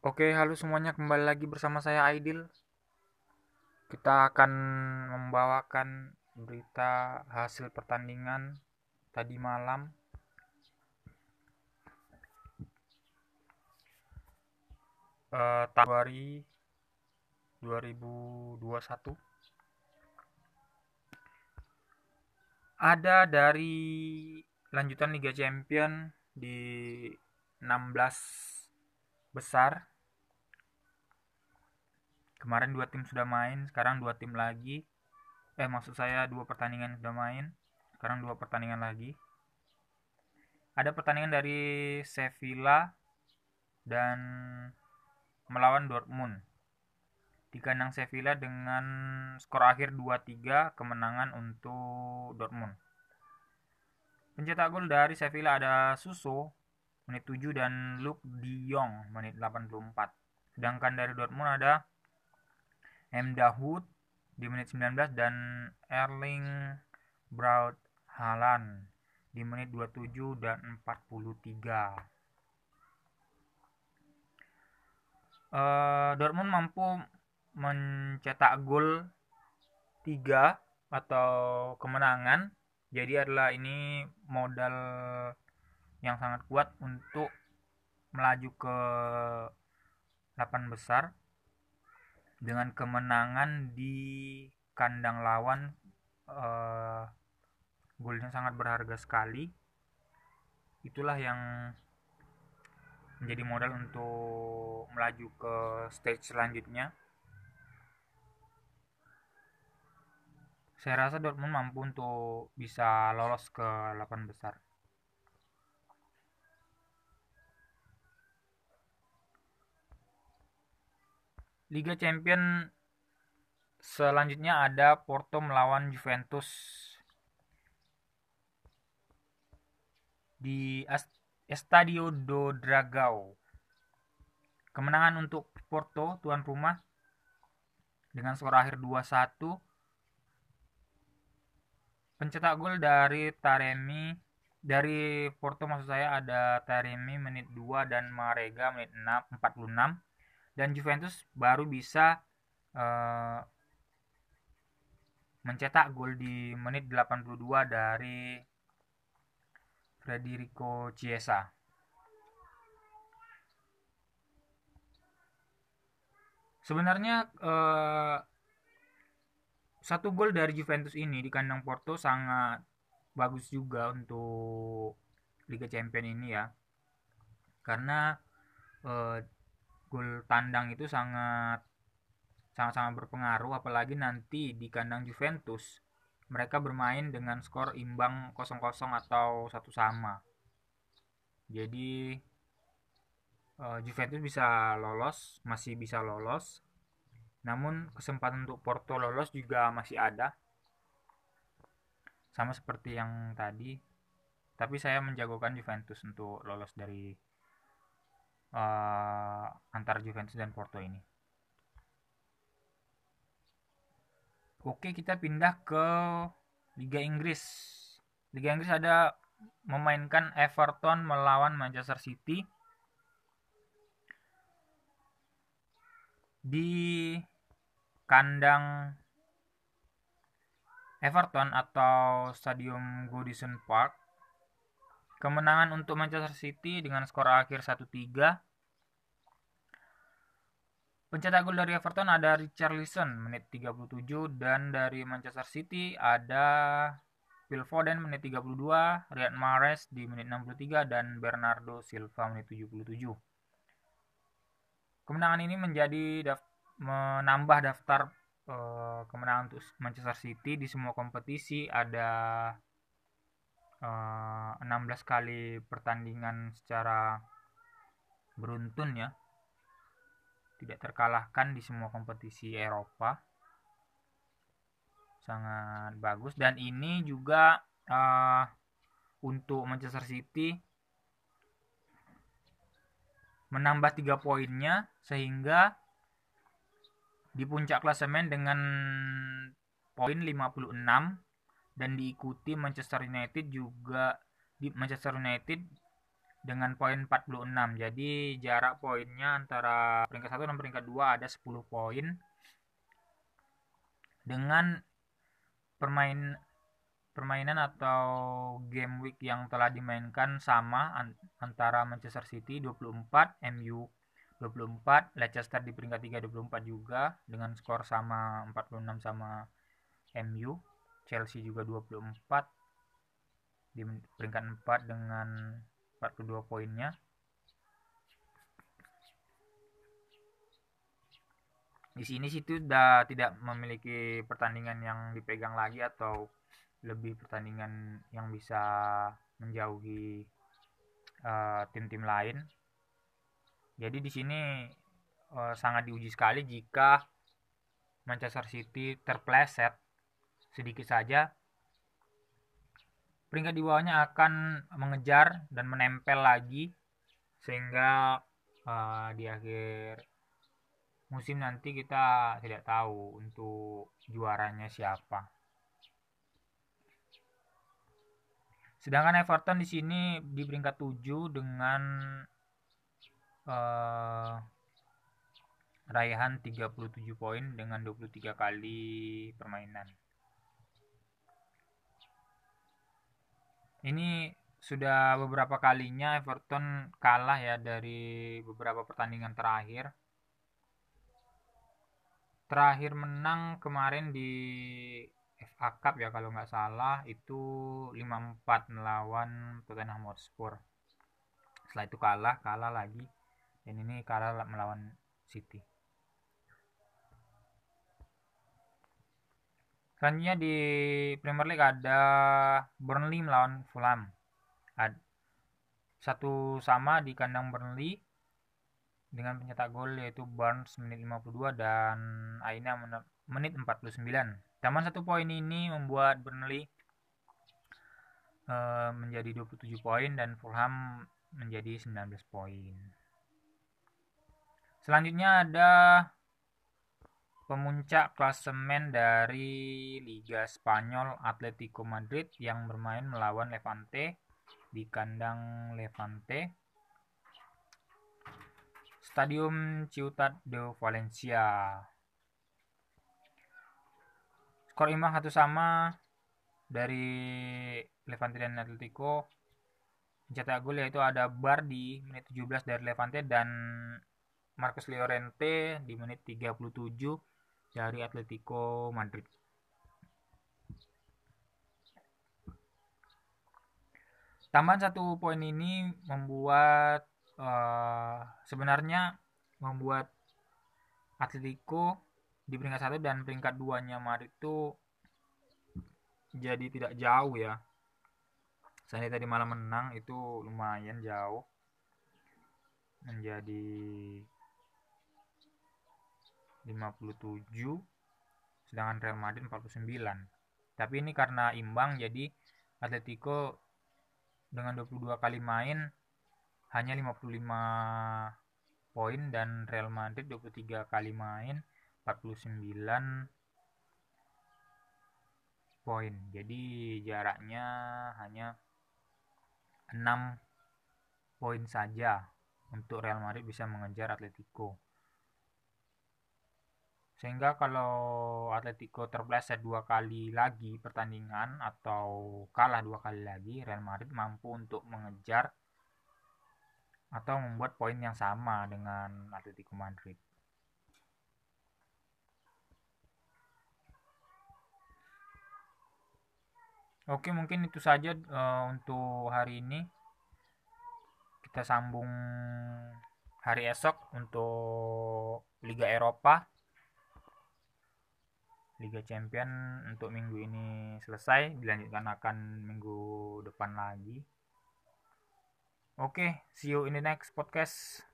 Oke, halo semuanya, kembali lagi bersama saya Aidil. Kita akan membawakan berita hasil pertandingan tadi malam. Uh, Februari 2021 ada dari lanjutan Liga Champion di 16 besar. Kemarin dua tim sudah main sekarang dua tim lagi. Eh maksud saya dua pertandingan sudah main sekarang dua pertandingan lagi. Ada pertandingan dari Sevilla dan melawan Dortmund. Di kandang Sevilla dengan skor akhir 2-3 kemenangan untuk Dortmund. Pencetak gol dari Sevilla ada Suso menit 7 dan Luke De Jong menit 84 sedangkan dari Dortmund ada M. Dahoud di menit 19 dan Erling Braut Haaland di menit 27 dan 43. Uh, eh, Dortmund mampu mencetak gol 3 atau kemenangan. Jadi adalah ini modal yang sangat kuat untuk melaju ke 8 besar dengan kemenangan di kandang lawan uh, golnya sangat berharga sekali. Itulah yang menjadi modal untuk melaju ke stage selanjutnya. Saya rasa Dortmund mampu untuk bisa lolos ke 8 besar Liga Champion selanjutnya ada Porto melawan Juventus di Estadio do Dragao. Kemenangan untuk Porto tuan rumah dengan skor akhir 2-1. Pencetak gol dari Taremi dari Porto maksud saya ada Taremi menit 2 dan Marega menit 6 46 dan Juventus baru bisa uh, mencetak gol di menit 82 dari Federico Chiesa. Sebenarnya uh, satu gol dari Juventus ini di kandang Porto sangat bagus juga untuk Liga Champion ini ya. Karena uh, gol tandang itu sangat sangat-sangat berpengaruh apalagi nanti di kandang Juventus mereka bermain dengan skor imbang 0-0 atau satu sama. Jadi uh, Juventus bisa lolos, masih bisa lolos. Namun kesempatan untuk Porto lolos juga masih ada. Sama seperti yang tadi. Tapi saya menjagokan Juventus untuk lolos dari uh, antara Juventus dan Porto ini. Oke, kita pindah ke Liga Inggris. Liga Inggris ada memainkan Everton melawan Manchester City di kandang Everton atau Stadium Goodison Park Kemenangan untuk Manchester City dengan skor akhir 1-3. Pencetak gol dari Everton ada Richarlison menit 37 dan dari Manchester City ada Phil Foden menit 32, Riyad Mahrez di menit 63 dan Bernardo Silva menit 77. Kemenangan ini menjadi daf menambah daftar uh, kemenangan untuk Manchester City di semua kompetisi ada 16 eh, kali pertandingan secara beruntun ya. Tidak terkalahkan di semua kompetisi Eropa. Sangat bagus. Dan ini juga uh, untuk Manchester City menambah tiga poinnya sehingga di puncak klasemen dengan poin 56 dan diikuti Manchester United juga di Manchester United dengan poin 46 jadi jarak poinnya antara peringkat 1 dan peringkat 2 ada 10 poin. Dengan permain permainan atau game week yang telah dimainkan sama antara Manchester City 24, MU 24, Leicester di peringkat 3 24 juga dengan skor sama 46 sama MU, Chelsea juga 24 di peringkat 4 dengan 42 poinnya. Di sini situ sudah tidak memiliki pertandingan yang dipegang lagi atau lebih pertandingan yang bisa menjauhi uh, tim-tim lain. Jadi di sini uh, sangat diuji sekali jika Manchester City terpleset sedikit saja peringkat di bawahnya akan mengejar dan menempel lagi sehingga uh, di akhir musim nanti kita tidak tahu untuk juaranya siapa. Sedangkan Everton di sini di peringkat 7 dengan uh, raihan 37 poin dengan 23 kali permainan. Ini sudah beberapa kalinya Everton kalah ya dari beberapa pertandingan terakhir. Terakhir menang kemarin di FA Cup ya kalau nggak salah. Itu 5-4 melawan Tottenham Hotspur. Setelah itu kalah kalah lagi. Dan ini kalah melawan City selanjutnya di Premier League ada Burnley melawan Fulham satu sama di kandang Burnley dengan pencetak gol yaitu Barnes menit 52 dan Aina menit 49 Taman satu poin ini membuat Burnley uh, menjadi 27 poin dan Fulham menjadi 19 poin. Selanjutnya ada pemuncak klasemen dari Liga Spanyol Atletico Madrid yang bermain melawan Levante di kandang Levante. Stadium Ciutat de Valencia. Skor imbang satu sama dari Levante dan Atletico. Mencetak gol yaitu ada Bar di menit 17 dari Levante dan Marcus Llorente di menit 37 dari Atletico Madrid. Tambahan satu poin ini membuat uh, sebenarnya membuat Atletico di peringkat satu dan peringkat duanya Madrid itu jadi tidak jauh ya saya tadi malam menang itu lumayan jauh menjadi 57 sedangkan Real Madrid 49 tapi ini karena imbang jadi Atletico dengan 22 kali main hanya 55 poin dan Real Madrid 23 kali main 49 poin. Jadi jaraknya hanya 6 poin saja untuk Real Madrid bisa mengejar Atletico sehingga kalau Atletico terpleset dua kali lagi pertandingan atau kalah dua kali lagi Real Madrid mampu untuk mengejar atau membuat poin yang sama dengan Atletico Madrid Oke, mungkin itu saja uh, untuk hari ini. Kita sambung hari esok untuk Liga Eropa. Liga Champion untuk minggu ini selesai, dilanjutkan akan minggu depan lagi. Oke, see you in the next podcast.